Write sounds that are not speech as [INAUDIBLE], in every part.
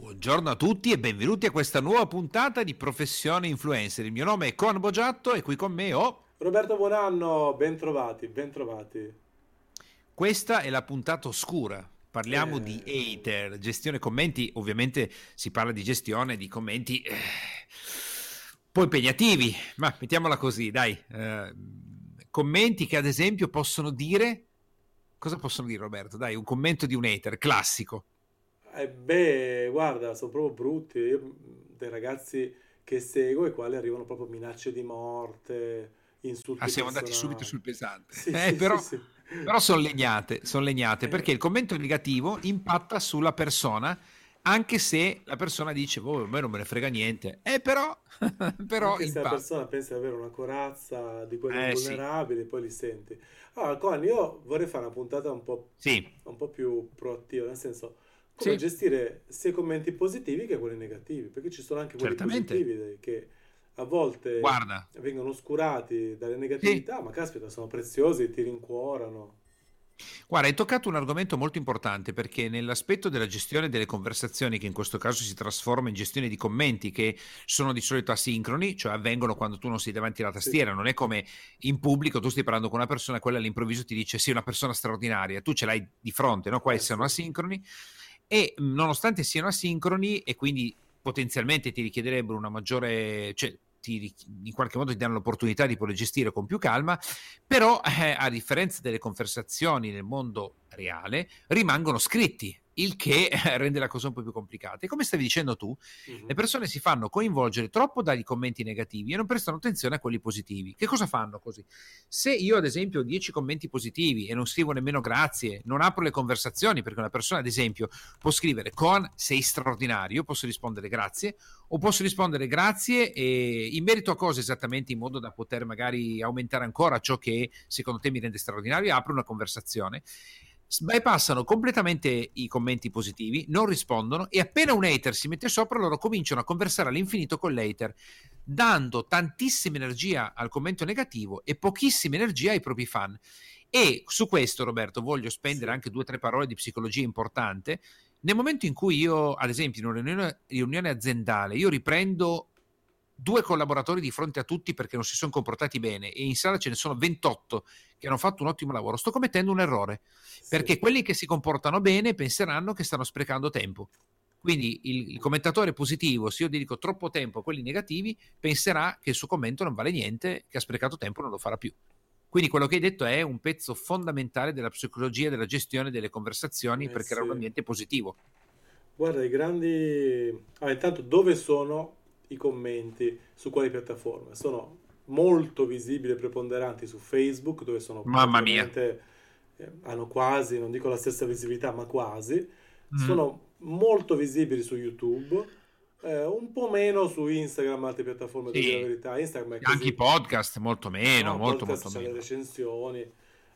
Buongiorno a tutti e benvenuti a questa nuova puntata di Professione Influencer. Il mio nome è Con Boggiatto e qui con me ho Roberto Buonanno, ben trovati, ben trovati. Questa è la puntata oscura. Parliamo eh... di hater, gestione commenti, ovviamente si parla di gestione di commenti eh, un po' impegnativi, ma mettiamola così, dai. Eh, commenti che ad esempio possono dire cosa possono dire Roberto? Dai, un commento di un hater classico. Eh beh, guarda, sono proprio brutti. Io, dei ragazzi che seguo i quali arrivano proprio minacce di morte, insulti Ah, siamo andati subito sul pesante. Sì, eh, sì, però, sì, però sono legnate, sono legnate, perché il commento negativo impatta sulla persona anche se la persona dice, oh, a me non me ne frega niente, eh però, [LAUGHS] però anche se la persona pensa di avere una corazza di quelli eh, vulnerabili, sì. poi li senti. Allora, Con, io vorrei fare una puntata un po', sì. un po più proattiva, nel senso, come sì. gestire sia i commenti positivi che quelli negativi, perché ci sono anche quelli Certamente. positivi che a volte Guarda. vengono oscurati dalle negatività, sì. ma caspita, sono preziosi, ti rincuorano. Guarda, hai toccato un argomento molto importante perché nell'aspetto della gestione delle conversazioni, che in questo caso si trasforma in gestione di commenti che sono di solito asincroni, cioè avvengono quando tu non sei davanti alla tastiera, sì. non è come in pubblico, tu stai parlando con una persona e quella all'improvviso ti dice sei una persona straordinaria, tu ce l'hai di fronte, no? qua eh, sono asincroni e nonostante siano asincroni e quindi potenzialmente ti richiederebbero una maggiore, cioè ti, in qualche modo ti danno l'opportunità di poter gestire con più calma, però eh, a differenza delle conversazioni nel mondo reale rimangono scritti il che rende la cosa un po' più complicata. E come stavi dicendo tu, mm-hmm. le persone si fanno coinvolgere troppo dai commenti negativi e non prestano attenzione a quelli positivi. Che cosa fanno così? Se io, ad esempio, ho 10 commenti positivi e non scrivo nemmeno grazie, non apro le conversazioni, perché una persona, ad esempio, può scrivere con sei straordinario, posso rispondere grazie, o posso rispondere grazie e in merito a cosa esattamente, in modo da poter magari aumentare ancora ciò che secondo te mi rende straordinario, apro una conversazione bypassano completamente i commenti positivi, non rispondono e appena un hater si mette sopra loro cominciano a conversare all'infinito con l'hater, dando tantissima energia al commento negativo e pochissima energia ai propri fan. E su questo, Roberto, voglio spendere anche due o tre parole di psicologia importante. Nel momento in cui io, ad esempio, in una riunione, riunione aziendale, io riprendo due collaboratori di fronte a tutti perché non si sono comportati bene e in sala ce ne sono 28 che hanno fatto un ottimo lavoro, sto commettendo un errore sì. perché quelli che si comportano bene penseranno che stanno sprecando tempo. Quindi il, il, commentatore positivo, se io dedico troppo tempo a quelli negativi, penserà che il suo commento non vale niente, che ha sprecato tempo e non lo farà più. Quindi quello che hai detto è un pezzo fondamentale della psicologia della gestione delle conversazioni eh per creare sì. un ambiente positivo. Guarda, i grandi... Ah, intanto dove sono i commenti su quali piattaforme. Sono molto visibili e preponderanti su Facebook, dove sono Mamma mia. Eh, hanno quasi, non dico la stessa visibilità, ma quasi. Mm. Sono molto visibili su YouTube. Eh, un po' meno su Instagram, altre piattaforme sì. di verità. Instagram. Anche i podcast, molto meno, no, molto, molto meno. le recensioni.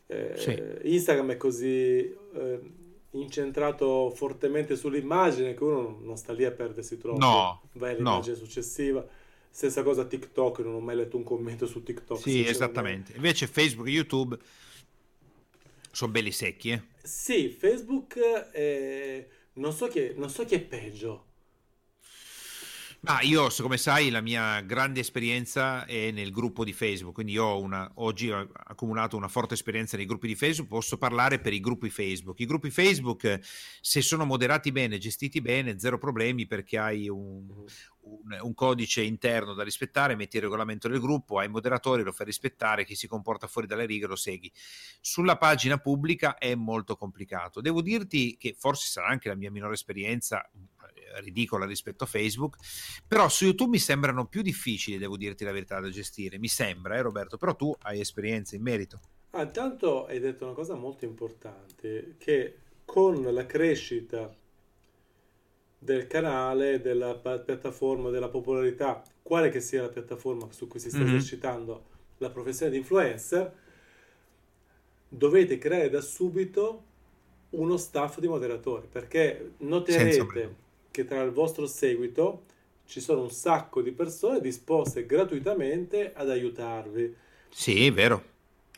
Eh, sì. Instagram è così eh, incentrato fortemente sull'immagine, che uno non sta lì a perdersi troppo. No, vai all'immagine no. successiva. Stessa cosa TikTok, non ho mai letto un commento su TikTok. Sì, esattamente. Invece Facebook e YouTube sono belli secchi, eh? Sì, Facebook è... non, so chi è... non so chi è peggio Ah, io, come sai, la mia grande esperienza è nel gruppo di Facebook, quindi io ho una, oggi ho accumulato una forte esperienza nei gruppi di Facebook, posso parlare per i gruppi Facebook. I gruppi Facebook, se sono moderati bene, gestiti bene, zero problemi perché hai un, un, un codice interno da rispettare, metti il regolamento del gruppo, hai moderatori, lo fai rispettare, chi si comporta fuori dalle righe lo segui. Sulla pagina pubblica è molto complicato. Devo dirti che forse sarà anche la mia minore esperienza, ridicola rispetto a Facebook, però su YouTube mi sembrano più difficili, devo dirti la verità, da gestire, mi sembra, eh Roberto, però tu hai esperienza in merito. Ah, intanto hai detto una cosa molto importante, che con la crescita del canale, della piattaforma, della popolarità, quale che sia la piattaforma su cui si sta mm-hmm. esercitando la professione di influencer, dovete creare da subito uno staff di moderatori, perché noterete che tra il vostro seguito ci sono un sacco di persone disposte gratuitamente ad aiutarvi. Sì, è vero.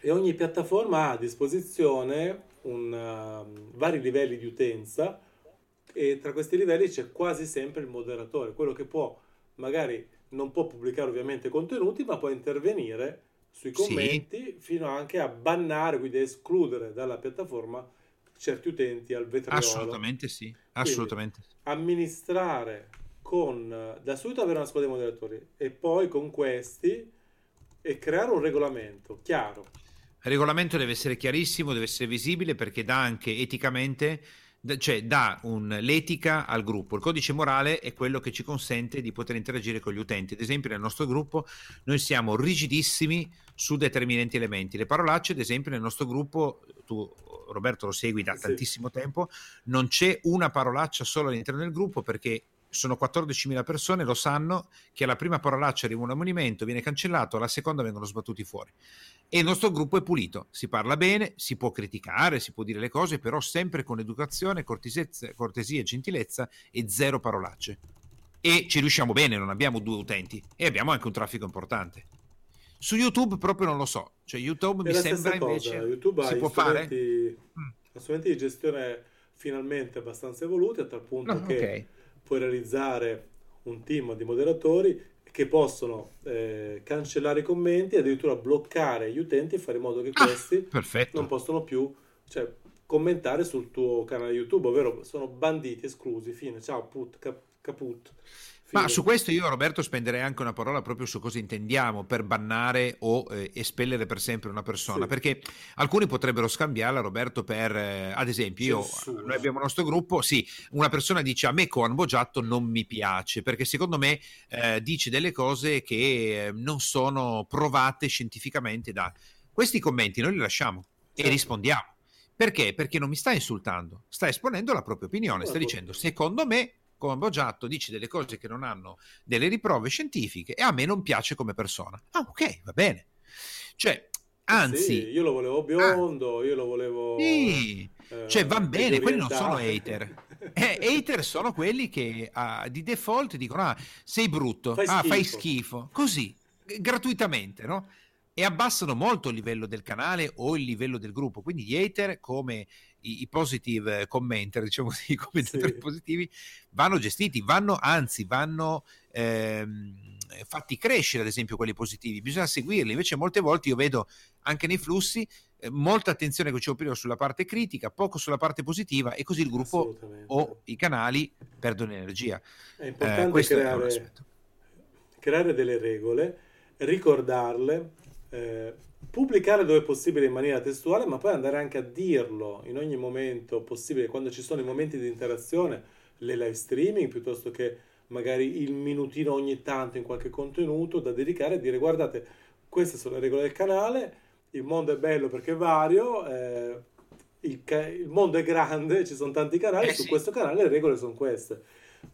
E ogni piattaforma ha a disposizione un, uh, vari livelli di utenza e tra questi livelli c'è quasi sempre il moderatore, quello che può magari non può pubblicare ovviamente contenuti, ma può intervenire sui commenti sì. fino anche a bannare, quindi a escludere dalla piattaforma certi utenti al vetriolo. Assolutamente sì, assolutamente. Quindi, amministrare con da subito avere una squadra di moderatori e poi con questi e creare un regolamento chiaro. Il regolamento deve essere chiarissimo, deve essere visibile perché dà anche eticamente cioè dà un, l'etica al gruppo. Il codice morale è quello che ci consente di poter interagire con gli utenti. Ad esempio, nel nostro gruppo noi siamo rigidissimi su determinati elementi. Le parolacce, ad esempio, nel nostro gruppo, tu Roberto lo segui da sì. tantissimo tempo, non c'è una parolaccia solo all'interno del gruppo perché sono 14.000 persone, lo sanno che alla prima parolaccia arriva un ammonimento, viene cancellato, alla seconda vengono sbattuti fuori. E il nostro gruppo è pulito, si parla bene, si può criticare, si può dire le cose, però sempre con educazione, cortesia, gentilezza e zero parolacce. E ci riusciamo bene, non abbiamo due utenti e abbiamo anche un traffico importante. Su YouTube proprio non lo so, cioè YouTube è mi sembra cosa. invece YouTube si può fare mm. strumenti di gestione finalmente abbastanza evoluti a tal punto no, che okay puoi realizzare un team di moderatori che possono eh, cancellare i commenti e addirittura bloccare gli utenti e fare in modo che ah, questi perfetto. non possono più cioè, commentare sul tuo canale YouTube, ovvero sono banditi, esclusi, fine, ciao, put, cap, caput. Ma su questo io Roberto spenderei anche una parola proprio su cosa intendiamo per bannare o eh, espellere per sempre una persona, sì. perché alcuni potrebbero scambiarla Roberto per, eh, ad esempio, io, noi abbiamo il nostro gruppo, sì, una persona dice a me Coan Boggiatto non mi piace, perché secondo me eh, dice delle cose che eh, non sono provate scientificamente da... Questi commenti noi li lasciamo certo. e rispondiamo. Perché? Perché non mi sta insultando, sta esponendo la propria opinione, sta dicendo secondo me come Boggiatto dice delle cose che non hanno delle riprove scientifiche e a me non piace come persona. Ah, ok, va bene. Cioè, anzi... Sì, io lo volevo biondo, ah, io lo volevo... Sì, eh, cioè va bene, quelli non sono [LAUGHS] hater. Eh, hater sono quelli che ah, di default dicono, ah, sei brutto, fai ah, fai schifo, così, gratuitamente, no? e abbassano molto il livello del canale o il livello del gruppo. Quindi gli hater, come i, i positive commenter, diciamo così, [LAUGHS] i commentatori sì. positivi, vanno gestiti, vanno, anzi, vanno ehm, fatti crescere, ad esempio, quelli positivi. Bisogna seguirli. Invece, molte volte io vedo anche nei flussi eh, molta attenzione che dicevo prima sulla parte critica, poco sulla parte positiva, e così il gruppo o i canali perdono energia. È importante eh, creare, è creare delle regole, ricordarle eh, pubblicare dove possibile in maniera testuale, ma poi andare anche a dirlo in ogni momento possibile, quando ci sono i momenti di interazione, le live streaming, piuttosto che magari il minutino ogni tanto in qualche contenuto da dedicare e dire guardate, queste sono le regole del canale, il mondo è bello perché è vario, eh, il, ca- il, mondo è grande, ci sono tanti canali, eh su sì. questo canale le regole sono queste.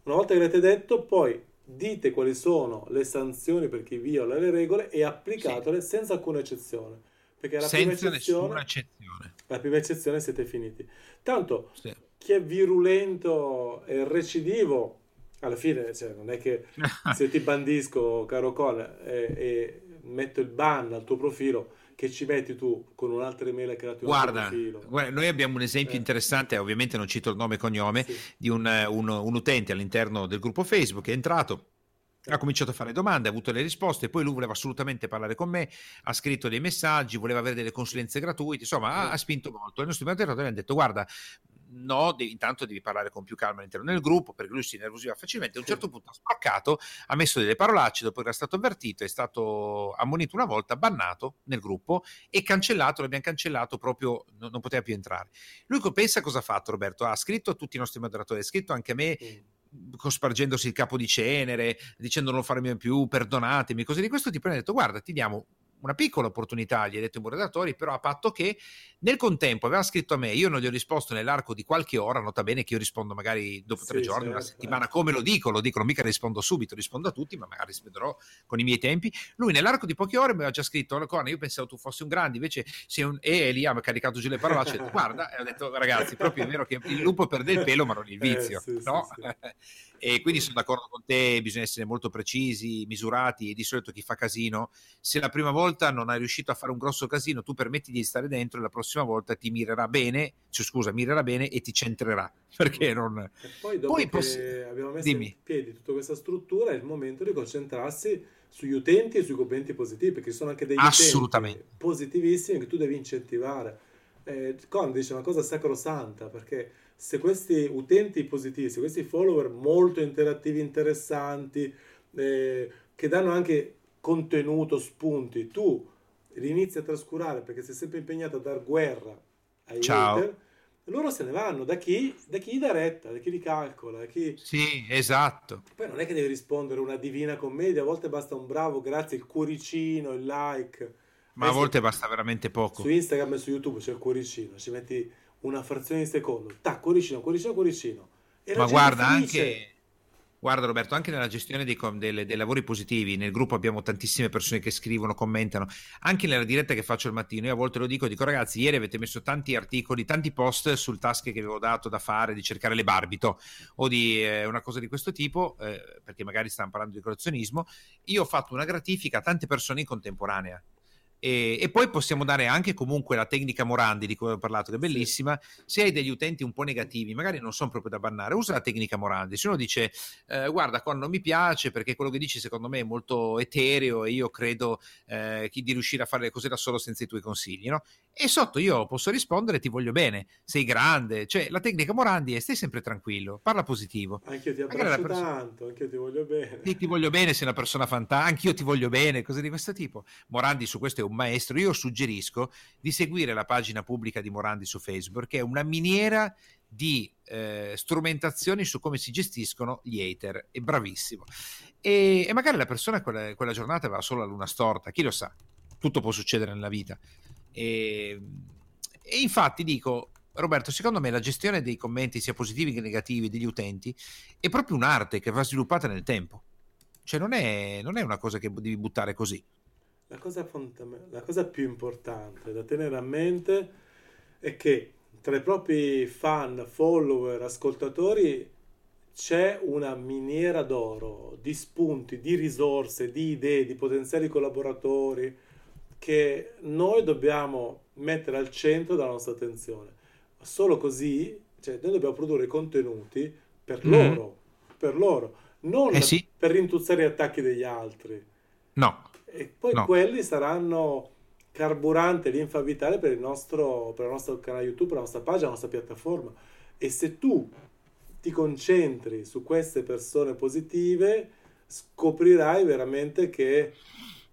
Una volta che l'avete detto, poi dite quali sono le sanzioni per chi viola le regole e applicatele sì. senza alcuna eccezione. Perché la senza prima eccezione, eccezione. La prima eccezione siete finiti. Tanto sì. chi è virulento e recidivo, alla fine cioè, non è che [LAUGHS] se ti bandisco, caro Con, e, e metto il ban al tuo profilo, che ci metti tu con un'altra email che creato guarda, guarda, noi abbiamo un esempio eh. interessante, ovviamente non cito il nome e cognome, sì. di un, un, un, utente all'interno del gruppo Facebook che è entrato. Ha cominciato a fare domande, ha avuto le risposte, poi lui voleva assolutamente parlare con me, ha scritto dei messaggi, voleva avere delle consulenze gratuite, insomma ha, ha spinto molto. E il nostro moderatore ha detto guarda, no, devi, intanto devi parlare con più calma all'interno del gruppo perché lui si nervosiva facilmente. A un certo punto ha spaccato, ha messo delle parolacce dopo che era stato avvertito, è stato ammonito una volta, bannato nel gruppo e cancellato, l'abbiamo cancellato proprio, non, non poteva più entrare. Lui pensa cosa ha fatto Roberto? Ha scritto a tutti i nostri moderatori, ha scritto anche a me. Spargendosi il capo di cenere, dicendo non lo faremo più, perdonatemi, cose di questo tipo, ha detto guarda, ti diamo una piccola opportunità, gli ha detto i moderatori, però a patto che nel contempo aveva scritto a me, io non gli ho risposto nell'arco di qualche ora, nota bene che io rispondo magari dopo tre sì, giorni, certo, una settimana, come lo dico, lo dico, non mica rispondo subito, rispondo a tutti, ma magari risponderò con i miei tempi. Lui nell'arco di poche ore mi aveva già scritto, Cona, io pensavo tu fossi un grande, invece sei un... E lì ha caricato giù le parole, ha detto, guarda, e ho detto, ragazzi, proprio è vero che il lupo perde il pelo, ma non il eh, vizio, eh, sì, no? [LAUGHS] E quindi sono d'accordo con te, bisogna essere molto precisi, misurati e di solito chi fa casino, se la prima volta non hai riuscito a fare un grosso casino, tu permetti di stare dentro e la prossima volta ti mirerà bene, cioè, scusa, mirerà bene e ti centrerà. Perché non... E poi dopo poi poss- abbiamo messo Dimmi. in piedi tutta questa struttura è il momento di concentrarsi sugli utenti e sui commenti positivi, perché sono anche degli utenti positivissimi che tu devi incentivare. Eh, Con dice una cosa sacrosanta, perché se questi utenti positivi, se questi follower molto interattivi, interessanti, eh, che danno anche contenuto, spunti, tu li inizi a trascurare perché sei sempre impegnato a dar guerra ai Ciao. hater, loro se ne vanno da chi, da chi dà retta, da chi li calcola. Da chi... Sì, esatto. Poi non è che devi rispondere una divina commedia, a volte basta un bravo, grazie, il cuoricino, il like. Ma a volte basta veramente poco. Su Instagram e su YouTube c'è il cuoricino, ci metti una frazione di secondo, tac, cuoricino, cuoricino, cuoricino. E Ma guarda, anche Guarda Roberto, anche nella gestione dei, dei, dei, lavori positivi, nel gruppo abbiamo tantissime persone che scrivono, commentano, anche nella diretta che faccio il mattino, io a volte lo dico, dico ragazzi, ieri avete messo tanti articoli, tanti post sul task che avevo dato da fare, di cercare le barbito o di eh, una cosa di questo tipo, eh, perché magari stanno parlando di collezionismo, io ho fatto una gratifica a tante persone in contemporanea e, e, poi possiamo dare anche comunque la tecnica Morandi di cui ho parlato, che è bellissima. Se hai degli utenti un po' negativi, magari non sono proprio da bannare, usa la tecnica Morandi. Se uno dice eh, guarda, qua non mi piace perché quello che dici secondo me è molto etereo e io credo eh, di riuscire a fare le cose da solo senza i tuoi consigli, no? E sotto io posso rispondere ti voglio bene, sei grande, cioè la tecnica Morandi è stai sempre tranquillo, parla positivo. Anche io ti abbraccio perso- tanto, anche io ti voglio bene. Sì, ti voglio bene, sei una persona fantastica, anch'io ti voglio bene, cose di questo tipo. Morandi su questo è un maestro, io suggerisco di seguire la pagina pubblica di Morandi su Facebook, che è una miniera di eh, strumentazioni su come si gestiscono gli hater, è bravissimo. E, e magari la persona quella, quella giornata va solo a luna storta, chi lo sa, tutto può succedere nella vita. E, e infatti dico, Roberto, secondo me la gestione dei commenti, sia positivi che negativi, degli utenti, è proprio un'arte che va sviluppata nel tempo. Cioè non è, non è una cosa che devi buttare così. La cosa, la cosa più importante da tenere a mente è che tra i propri fan, follower, ascoltatori c'è una miniera d'oro di spunti, di risorse, di idee, di potenziali collaboratori che noi dobbiamo mettere al centro della nostra attenzione. Solo così, cioè, noi dobbiamo produrre contenuti per mm. loro, per loro, non eh sì. per rintuzzare gli attacchi degli altri. No. E poi no. quelli saranno carburante, linfa vitale per il, nostro, per il nostro canale YouTube, per la nostra pagina, la nostra piattaforma. E se tu ti concentri su queste persone positive, scoprirai veramente che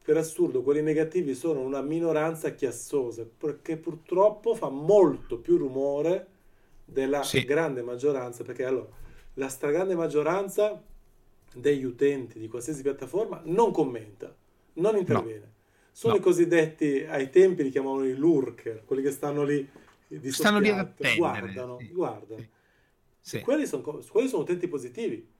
per assurdo quelli negativi sono una minoranza chiassosa, perché purtroppo fa molto più rumore della sì. grande maggioranza, perché allora la stragrande maggioranza degli utenti di qualsiasi piattaforma non commenta non interviene. No. Sono no. i cosiddetti, ai tempi li chiamavano i lurker, quelli che stanno lì di stanno lì a guardano, sì. guardano. Sì. Quelli, sono, quelli sono utenti positivi.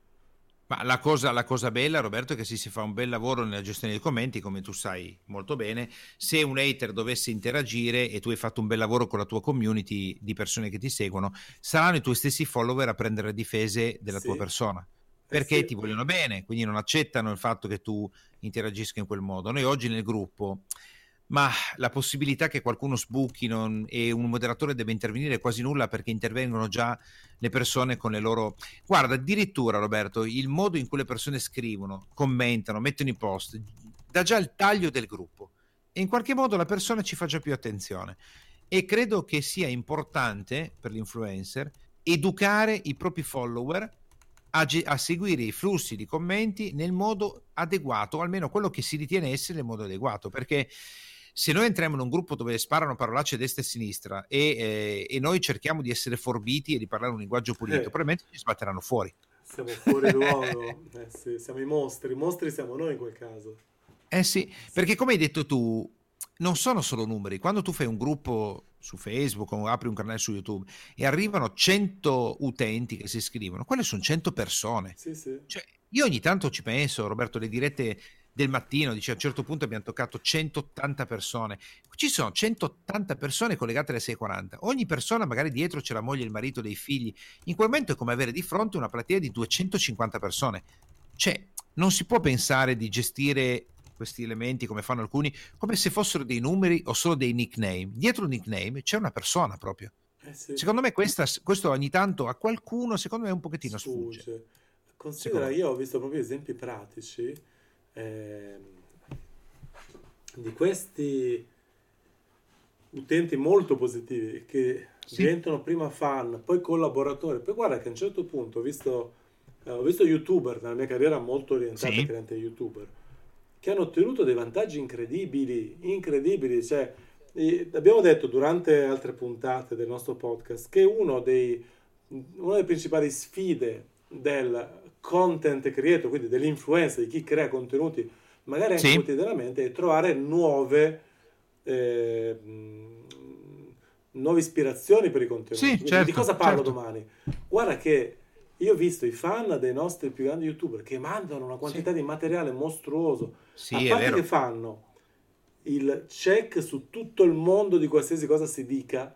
Ma la cosa, la cosa, bella, Roberto, è che se si fa un bel lavoro nella gestione dei commenti, come tu sai molto bene, se un hater dovesse interagire e tu hai fatto un bel lavoro con la tua community di persone che ti seguono, saranno i tuoi stessi follower a prendere le difese della sì. tua persona perché sì. ti vogliono bene, quindi non accettano il fatto che tu interagisca in quel modo. Noi oggi nel gruppo, ma la possibilità che qualcuno sbucchi non, e un moderatore debba intervenire è quasi nulla perché intervengono già le persone con le loro... Guarda, addirittura Roberto, il modo in cui le persone scrivono, commentano, mettono i post, dà già il taglio del gruppo e in qualche modo la persona ci fa già più attenzione. E credo che sia importante per l'influencer educare i propri follower a, a, seguire i flussi di commenti nel modo adeguato, almeno quello che si ritiene essere il modo adeguato, perché se noi entriamo in un gruppo dove sparano parolacce destra e sinistra e, eh, e noi cerchiamo di essere forbiti e di parlare un linguaggio pulito, eh. probabilmente ci sbatteranno fuori. Siamo fuori [LAUGHS] luogo, eh sì, siamo i mostri, i mostri siamo noi in quel caso. Eh sì, perché come hai detto tu, non sono solo numeri. Quando tu fai un gruppo su Facebook o apri un canale su YouTube e arrivano 100 utenti che si iscrivono, quelle sono 100 persone. Sì, sì. Cioè, io ogni tanto ci penso, Roberto, le dirette del mattino, dice a un certo punto abbiamo toccato 180 persone. Ci sono 180 persone collegate alle 6.40. Ogni persona magari dietro c'è la moglie, il marito, dei figli. In quel momento è come avere di fronte una platea di 250 persone. Cioè, non si può pensare di gestire questi elementi come fanno alcuni come se fossero dei numeri o solo dei nickname. Dietro un nickname c'è una persona proprio. Eh sì. Secondo me questa, questo ogni tanto a qualcuno, secondo me, un pochettino sfugge. sfugge. Considera, io ho visto proprio esempi pratici eh, di questi utenti molto positivi che sì. diventano prima fan, poi collaboratori. Poi guarda che a un certo punto ho visto, eh, ho visto youtuber nella mia carriera molto orientata sì. cliente youtuber che hanno ottenuto dei vantaggi incredibili, incredibili. Cioè, abbiamo detto durante altre puntate del nostro podcast che uno dei, una delle principali sfide del content creator, quindi dell'influenza, di chi crea contenuti, magari anche sì. quotidianamente, è trovare nuove, eh, nuove ispirazioni per i contenuti. Sì, certo, di cosa parlo certo. domani? Guarda che io ho visto i fan dei nostri più grandi youtuber che mandano una quantità sì. di materiale mostruoso. Sì, a parte che fanno il check su tutto il mondo di qualsiasi cosa si dica.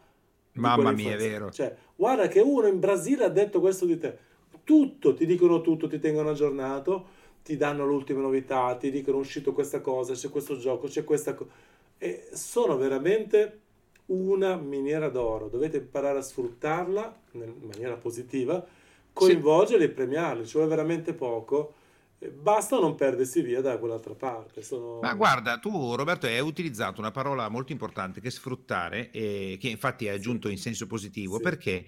Mamma mia, è vero. Cioè, guarda che uno in Brasile ha detto questo di te tutto, ti dicono tutto, ti tengono aggiornato, ti danno le ultime novità, ti dicono è uscito questa cosa, c'è questo gioco, c'è questa cosa. E sono veramente una miniera d'oro, dovete imparare a sfruttarla in maniera positiva, coinvolgerli e premiarli, ci vuole veramente poco. Basta non perdersi via da quell'altra parte. Sono... Ma guarda, tu Roberto hai utilizzato una parola molto importante che è sfruttare, e che infatti hai aggiunto in senso positivo, sì. perché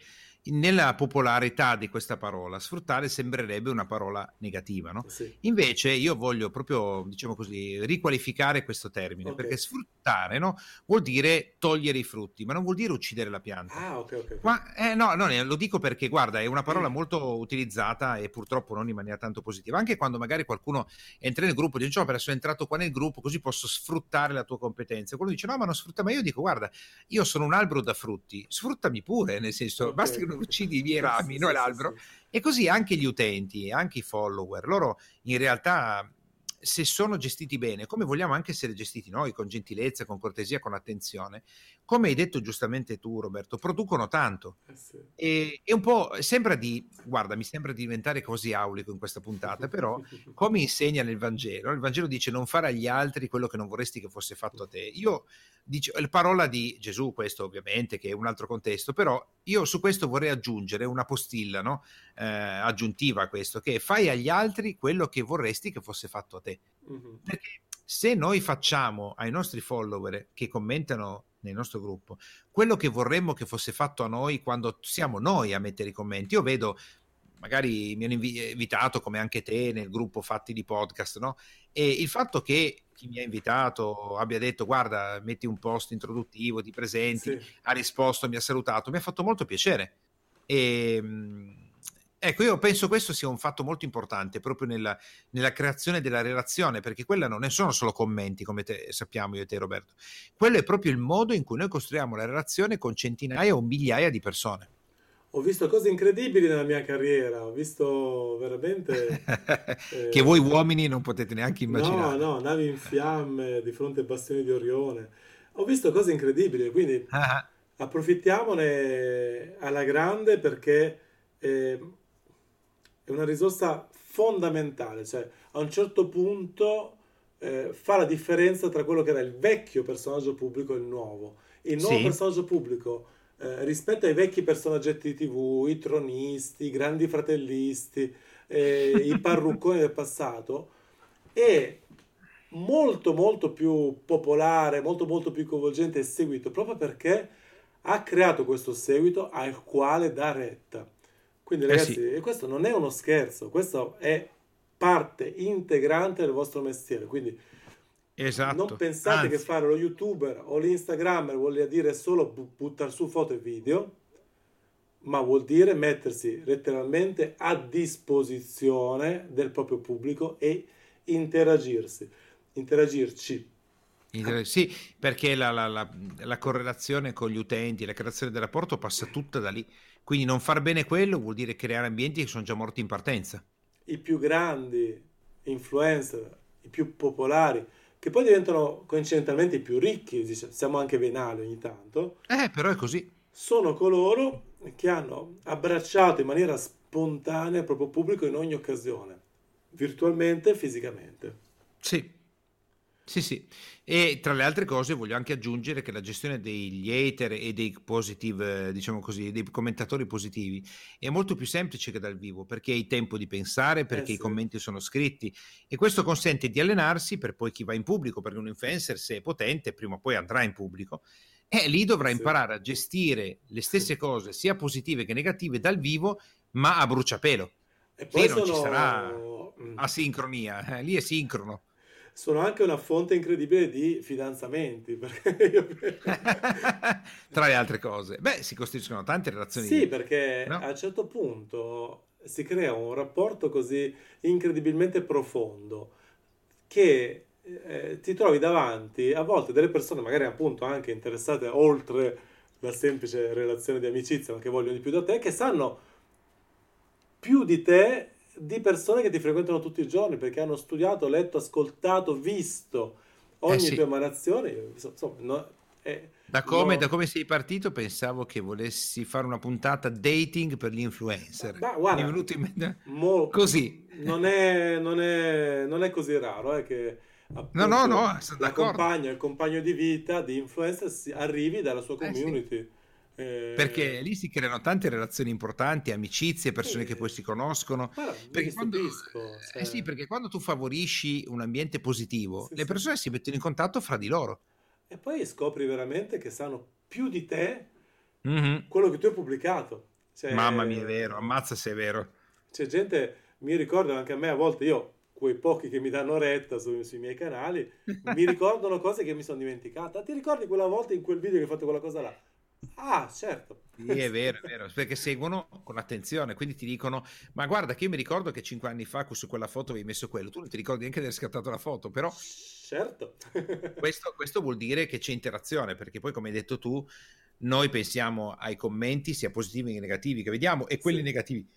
nella popolarità di questa parola, sfruttare sembrerebbe una parola negativa, no? Sì. Invece io voglio proprio, diciamo così, riqualificare questo termine, okay. perché sfruttare no, vuol dire togliere i frutti, ma non vuol dire uccidere la pianta. Ah, ok, ok. Ma, eh, no, no, lo dico perché, guarda, è una parola molto utilizzata e purtroppo non in maniera tanto positiva. Anche quando magari qualcuno entra nel gruppo dice, no, per essere entrato qua nel gruppo, così posso sfruttare la tua competenza. Quello dice, no, ma non sfrutta, ma io dico, guarda, io sono un albero da frutti, sfruttami pure, nel senso, okay. basta che non uccidi i miei rami, sì, non sì, l'albero. Sì, e così anche gli utenti, anche i follower, loro in realtà se sono gestiti bene, come vogliamo anche essere gestiti noi, con gentilezza, con cortesia, con attenzione, come hai detto giustamente tu Roberto, producono tanto. Eh sì. e, e, un po' sembra di, guarda, mi sembra di diventare così aulico in questa puntata, [LAUGHS] però come insegna nel Vangelo, il Vangelo dice non fare agli altri quello che non vorresti che fosse fatto a te. Io dice, la parola di Gesù, questo ovviamente, che è un altro contesto, però io su questo vorrei aggiungere una postilla no? eh, aggiuntiva a questo, che fai agli altri quello che vorresti che fosse fatto a te. Mm-hmm. Perché se noi facciamo ai nostri follower che commentano nel nostro gruppo quello che vorremmo che fosse fatto a noi quando siamo noi a mettere i commenti, io vedo magari mi hanno invitato come anche te nel gruppo Fatti di Podcast, no? E il fatto che chi mi ha invitato abbia detto guarda metti un post introduttivo, ti presenti, sì. ha risposto, mi ha salutato, mi ha fatto molto piacere. E, ehm, ecco, io penso questo sia un fatto molto importante proprio nella, nella, creazione della relazione, perché quella non sono solo commenti, come te, sappiamo io e te Roberto, quello è proprio il modo in cui noi costruiamo la relazione con centinaia o migliaia di persone ho visto cose incredibili nella mia carriera, ho visto veramente... [LAUGHS] eh, che voi uomini non potete neanche immaginare. No, no, navi in fiamme di fronte ai bastioni di Orione. Ho visto cose incredibili, quindi ah. approfittiamone alla grande perché eh, è una risorsa fondamentale, cioè a un certo punto eh, fa la differenza tra quello che era il vecchio personaggio pubblico e il nuovo. Il nuovo sì. personaggio pubblico eh, rispetto ai vecchi personaggetti di tv, i tronisti, i grandi fratellisti, eh, i [LAUGHS] parrucconi del passato, è molto molto più popolare, molto molto più coinvolgente e seguito proprio perché ha creato questo seguito al quale dà retta. Quindi ragazzi, eh sì. questo non è uno scherzo, questo è parte integrante del vostro mestiere, quindi Esatto. Non pensate Anzi. che fare lo youtuber o l'instagrammer voglia dire solo buttare su foto e video, ma vuol dire mettersi letteralmente a disposizione del proprio pubblico e interagirsi, interagirci. Sì, perché la, la, la, la, correlazione con gli utenti, la creazione del rapporto passa tutta da lì. Quindi non far bene quello vuol dire creare ambienti che sono già morti in partenza. I più grandi influencer i più popolari, che poi diventano coincidentalmente i più ricchi, dice, siamo anche venali ogni tanto. Eh, però è così. Sono coloro che hanno abbracciato in maniera spontanea il proprio pubblico in ogni occasione, virtualmente e fisicamente. Sì, sì, sì. E tra le altre cose voglio anche aggiungere che la gestione degli hater e dei positive, diciamo così, dei commentatori positivi è molto più semplice che dal vivo perché hai tempo di pensare, perché eh sì. i commenti sono scritti e questo consente di allenarsi per poi chi va in pubblico, perché un influencer se è potente prima o poi andrà in pubblico e lì dovrà sì. imparare a gestire le stesse cose, sia positive che negative, dal vivo, ma a bruciapelo. E poi lì sono... non ci sarà mm. asincronia, eh, lì è sincrono sono anche una fonte incredibile di fidanzamenti. [LAUGHS] [LAUGHS] Tra le altre cose. Beh, si costruiscono tante relazioni. Sì, perché no? a un certo punto si crea un rapporto così incredibilmente profondo che eh, ti trovi davanti a volte delle persone magari appunto anche interessate oltre la semplice relazione di amicizia, ma che vogliono di più da te, che sanno più di te di persone che ti frequentano tutti i giorni perché hanno studiato, letto, ascoltato, visto ogni eh sì. tua emanazione. Insomma, no, eh, da, come, no. da, come, sei partito pensavo che volessi fare una puntata dating per gli influencer. Ma, guarda, Mi è venuto in mente mo, così. Non è, non, è, non è, così raro eh, che no, no, no, la compagna, il compagno di vita di influencer arrivi dalla sua community. Eh sì. Eh... Perché lì si creano tante relazioni importanti, amicizie, persone sì. che poi si conoscono. Guarda, perché, quando... cioè... eh sì, perché quando tu favorisci un ambiente positivo, sì, le persone si mettono in contatto fra di loro. E poi scopri veramente che sanno più di te mm-hmm. quello che tu hai pubblicato. Cioè, Mamma mia, è vero, ammazza se è vero. C'è gente, mi ricordo anche a me a volte, io quei pochi che mi danno retta su, sui miei canali, mi [LAUGHS] ricordano cose che mi sono dimenticata. Ti ricordi quella volta in quel video che hai fatto quella cosa là? Ah, certo. Sì, è [LAUGHS] vero, è vero, perché seguono con attenzione, quindi ti dicono, ma guarda che io mi ricordo che cinque anni fa su quella foto avevi messo quello, tu non ti ricordi neanche di aver scattato la foto, però... Certo. [LAUGHS] questo, questo vuol dire che c'è interazione, perché poi come hai detto tu, noi pensiamo ai commenti, sia positivi che negativi, che vediamo, e quelli sì. negativi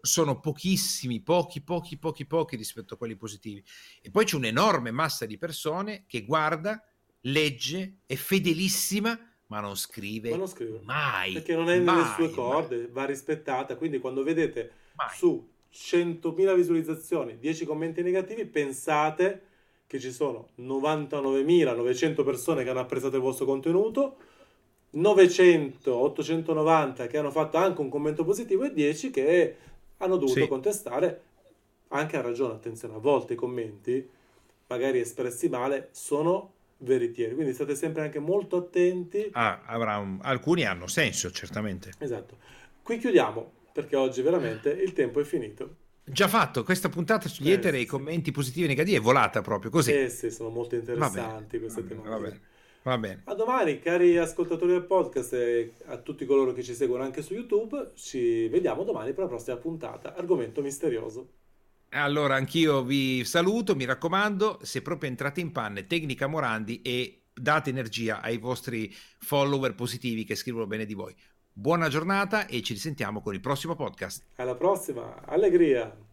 sono pochissimi, pochi, pochi, pochi, pochi rispetto a quelli positivi. E poi c'è un'enorme massa di persone che guarda, legge, è fedelissima ma non scrive, ma non scrive. mai. Perché non è mai, nelle sue corde, mai. va rispettata. Quindi quando vedete mai. su 100.000 visualizzazioni 10 commenti negativi, pensate che ci sono 99.900 persone che hanno apprezzato il vostro contenuto, 900, 890 che hanno fatto anche un commento positivo e 10 che hanno dovuto sì. contestare. Anche a ragione, attenzione, a volte i commenti, magari espressi male, sono veritieri. Quindi state sempre anche molto attenti. Ah, un... alcuni hanno senso, certamente. Esatto. Qui chiudiamo perché oggi veramente il tempo è finito. Già fatto, questa puntata sugli eh, etere e i commenti positivi e negativi è volata proprio così. Eh sì, sono molto interessanti queste tematiche. Va bene. Va bene. A domani, cari ascoltatori del podcast e a tutti coloro che ci seguono anche su YouTube. Ci vediamo domani per la prossima puntata. Argomento misterioso. Allora, anch'io vi saluto, mi raccomando, se proprio entrate in panne, tecnica Morandi e date energia ai vostri follower positivi che scrivono bene di voi. Buona giornata e ci risentiamo con il prossimo podcast. Alla prossima, allegria!